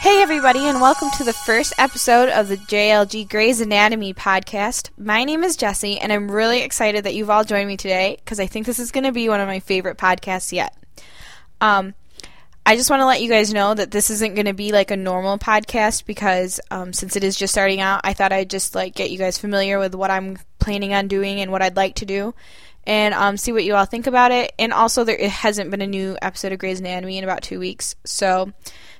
Hey, everybody, and welcome to the first episode of the JLG Grey's Anatomy podcast. My name is Jesse, and I'm really excited that you've all joined me today because I think this is going to be one of my favorite podcasts yet. Um, I just want to let you guys know that this isn't going to be like a normal podcast because um, since it is just starting out, I thought I'd just like get you guys familiar with what I'm planning on doing and what I'd like to do, and um, see what you all think about it. And also, there it hasn't been a new episode of Grey's Anatomy in about two weeks, so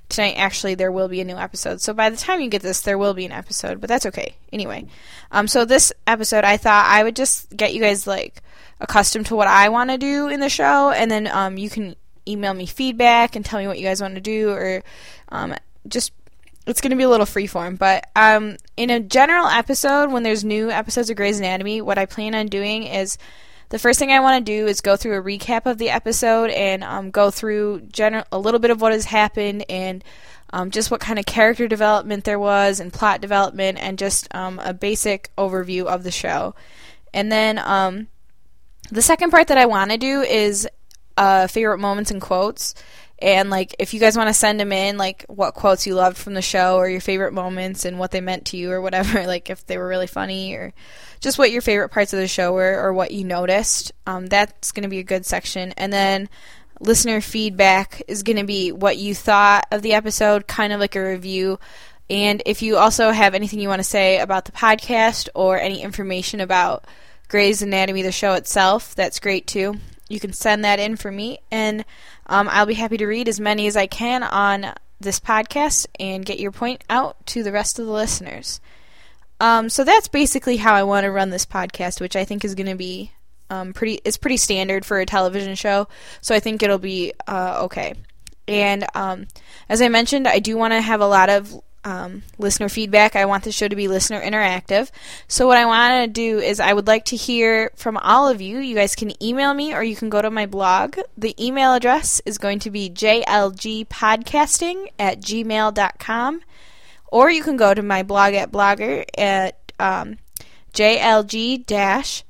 tonight actually there will be a new episode. So by the time you get this there will be an episode but that's okay. Anyway um so this episode i thought i would just get you guys like accustomed to what i want to do in the show and then um you can email me feedback and tell me what you guys want to do or um just it's going to be a little freeform. But um in a general episode when there's new episodes of Grey's Anatomy what i plan on doing is the first thing I want to do is go through a recap of the episode and um, go through gener- a little bit of what has happened and um, just what kind of character development there was and plot development and just um, a basic overview of the show. And then um, the second part that I want to do is uh, favorite moments and quotes. And like, if you guys want to send them in, like what quotes you loved from the show or your favorite moments and what they meant to you or whatever, like if they were really funny or just what your favorite parts of the show were or what you noticed, um, that's going to be a good section. And then listener feedback is going to be what you thought of the episode, kind of like a review. And if you also have anything you want to say about the podcast or any information about Grey's Anatomy, the show itself, that's great too. You can send that in for me, and um, I'll be happy to read as many as I can on this podcast and get your point out to the rest of the listeners. Um, so that's basically how I want to run this podcast, which I think is going to be um, pretty. It's pretty standard for a television show, so I think it'll be uh, okay. And um, as I mentioned, I do want to have a lot of um, listener feedback. I want the show to be listener interactive. So what I want to do is I would like to hear from all of you. You guys can email me or you can go to my blog. The email address is going to be jlgpodcasting at gmail.com or you can go to my blog at blogger at um, jlg dash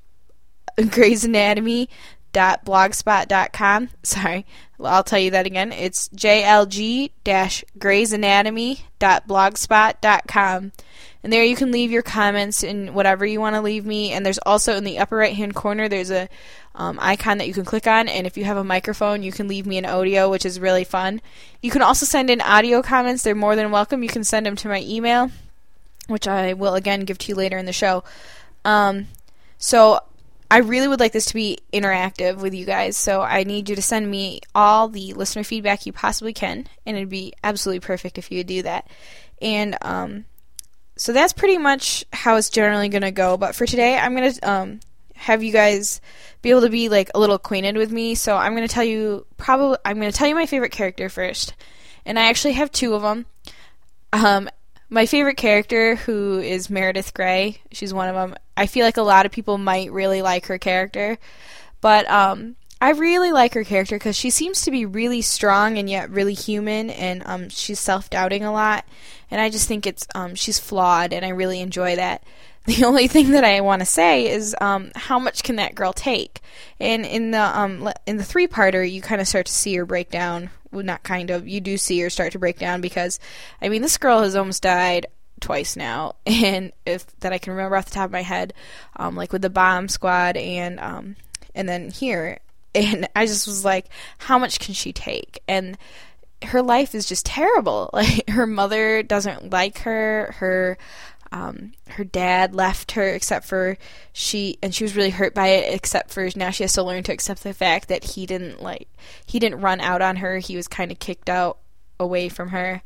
Grey's Anatomy dot blogspot.com. Sorry, I'll tell you that again. It's jlg dash Grey's Anatomy dot blogspot.com. And there you can leave your comments and whatever you want to leave me. And there's also in the upper right hand corner, there's a um, icon that you can click on. And if you have a microphone, you can leave me an audio, which is really fun. You can also send in audio comments. They're more than welcome. You can send them to my email, which I will again give to you later in the show. Um, so I really would like this to be interactive with you guys, so I need you to send me all the listener feedback you possibly can, and it'd be absolutely perfect if you would do that. And um, so that's pretty much how it's generally going to go. But for today, I'm going to um, have you guys be able to be like a little acquainted with me. So I'm going to tell you probably I'm going to tell you my favorite character first, and I actually have two of them. Um, my favorite character, who is Meredith Grey, she's one of them. I feel like a lot of people might really like her character, but um, I really like her character because she seems to be really strong and yet really human, and um, she's self doubting a lot, and I just think it's um, she's flawed, and I really enjoy that. The only thing that I want to say is um, how much can that girl take? And in the um, in the three parter, you kind of start to see her break down. Well, not kind of. You do see her start to break down because, I mean, this girl has almost died twice now, and if that I can remember off the top of my head, um, like with the bomb squad and um, and then here, and I just was like, how much can she take? And her life is just terrible. Like her mother doesn't like her. Her um, her dad left her except for she and she was really hurt by it except for now she has to learn to accept the fact that he didn't like he didn't run out on her he was kind of kicked out away from her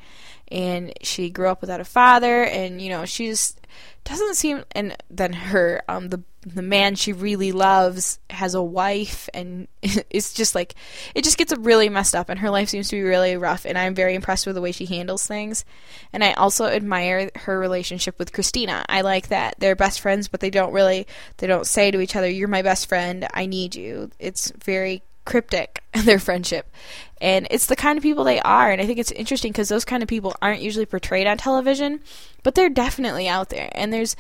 and she grew up without a father and you know she just doesn't seem and then her um the the man she really loves has a wife and it's just like it just gets really messed up and her life seems to be really rough and I'm very impressed with the way she handles things and I also admire her relationship with Cristina. I like that they're best friends but they don't really they don't say to each other you're my best friend, I need you. It's very cryptic in their friendship. And it's the kind of people they are. And i think it's interesting because those kind of people aren't usually portrayed on television but they're definitely out there. And there's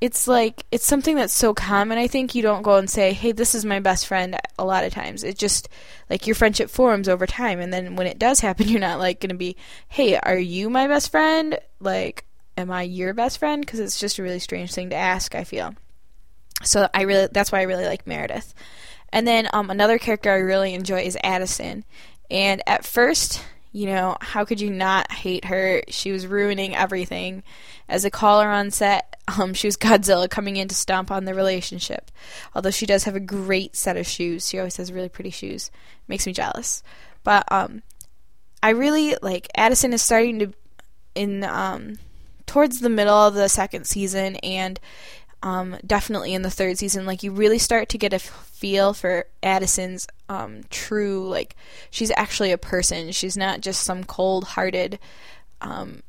it's like it's something that's so common i think you don't go and say hey this is my best friend a lot of times. It just like your friendship forms over time. And then when it does happen you're not like going to be hey are you my best friend? Like am i your best friend? Because it's just a really strange thing to ask i feel. So i really that's why i really like meredith and then um, another character i really enjoy is addison and at first you know, how could you not hate her? She was ruining everything. As a caller on set, um, she was Godzilla coming in to stomp on the relationship. Although she does have a great set of shoes. She always has really pretty shoes. Makes me jealous. But um, I really like Addison is starting to in um, towards the middle of the second season and um, definitely in the third season, like you really start to get a feel for Addison's um, true, like she's actually a person. She's not just some cold-hearted, um,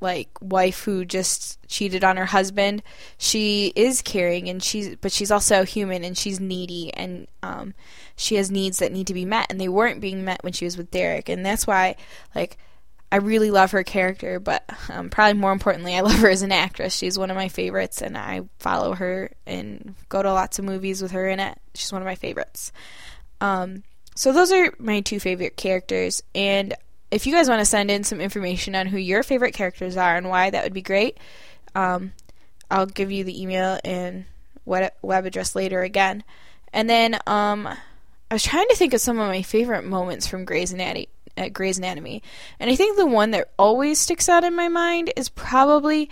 like wife who just cheated on her husband. She is caring, and she's but she's also human, and she's needy, and um, she has needs that need to be met, and they weren't being met when she was with Derek, and that's why, like I really love her character, but um, probably more importantly, I love her as an actress. She's one of my favorites, and I follow her and go to lots of movies with her in it. She's one of my favorites. Um, so those are my two favorite characters, and if you guys want to send in some information on who your favorite characters are and why, that would be great. Um, I'll give you the email and web address later again. And then um, I was trying to think of some of my favorite moments from Grey's Anatomy at Grey's Anatomy. And I think the one that always sticks out in my mind is probably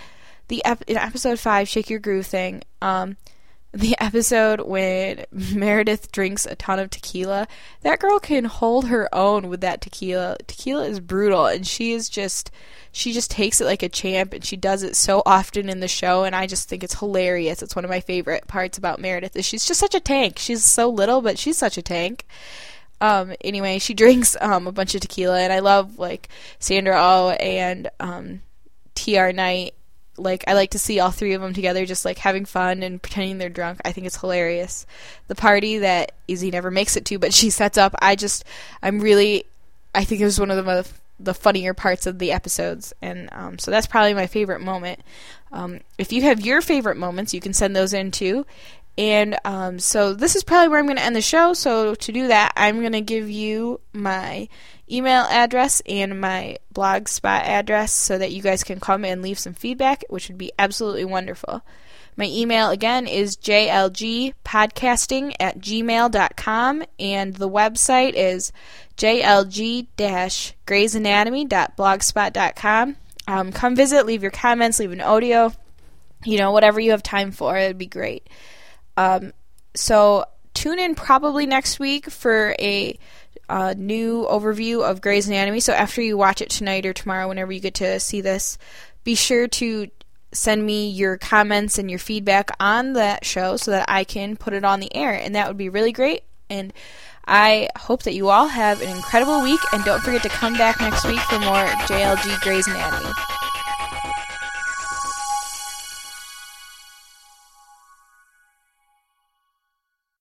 the ep- episode 5 Shake Your Groove thing. Um, the episode when Meredith drinks a ton of tequila. That girl can hold her own with that tequila. Tequila is brutal and she is just she just takes it like a champ and she does it so often in the show and I just think it's hilarious. It's one of my favorite parts about Meredith is she's just such a tank. She's so little but she's such a tank. Um, anyway, she drinks um, a bunch of tequila, and I love like Sandra Oh and um, T.R. Knight. Like I like to see all three of them together, just like having fun and pretending they're drunk. I think it's hilarious. The party that Izzie never makes it to, but she sets up. I just, I'm really, I think it was one of the the funnier parts of the episodes, and um, so that's probably my favorite moment. Um, if you have your favorite moments, you can send those in too, and um, so this is probably where I'm going to end the show. So to do that, I'm going to give you my email address and my blogspot address so that you guys can come and leave some feedback, which would be absolutely wonderful. My email again is jlgpodcasting at gmail.com and the website is jlg-graysanatomy.blogspot.com. Um, come visit, leave your comments, leave an audio, you know, whatever you have time for, it would be great. Um, so tune in probably next week for a uh, new overview of Grey's Anatomy. So after you watch it tonight or tomorrow, whenever you get to see this, be sure to send me your comments and your feedback on that show so that I can put it on the air, and that would be really great. And I hope that you all have an incredible week, and don't forget to come back next week for more JLG Grey's Anatomy.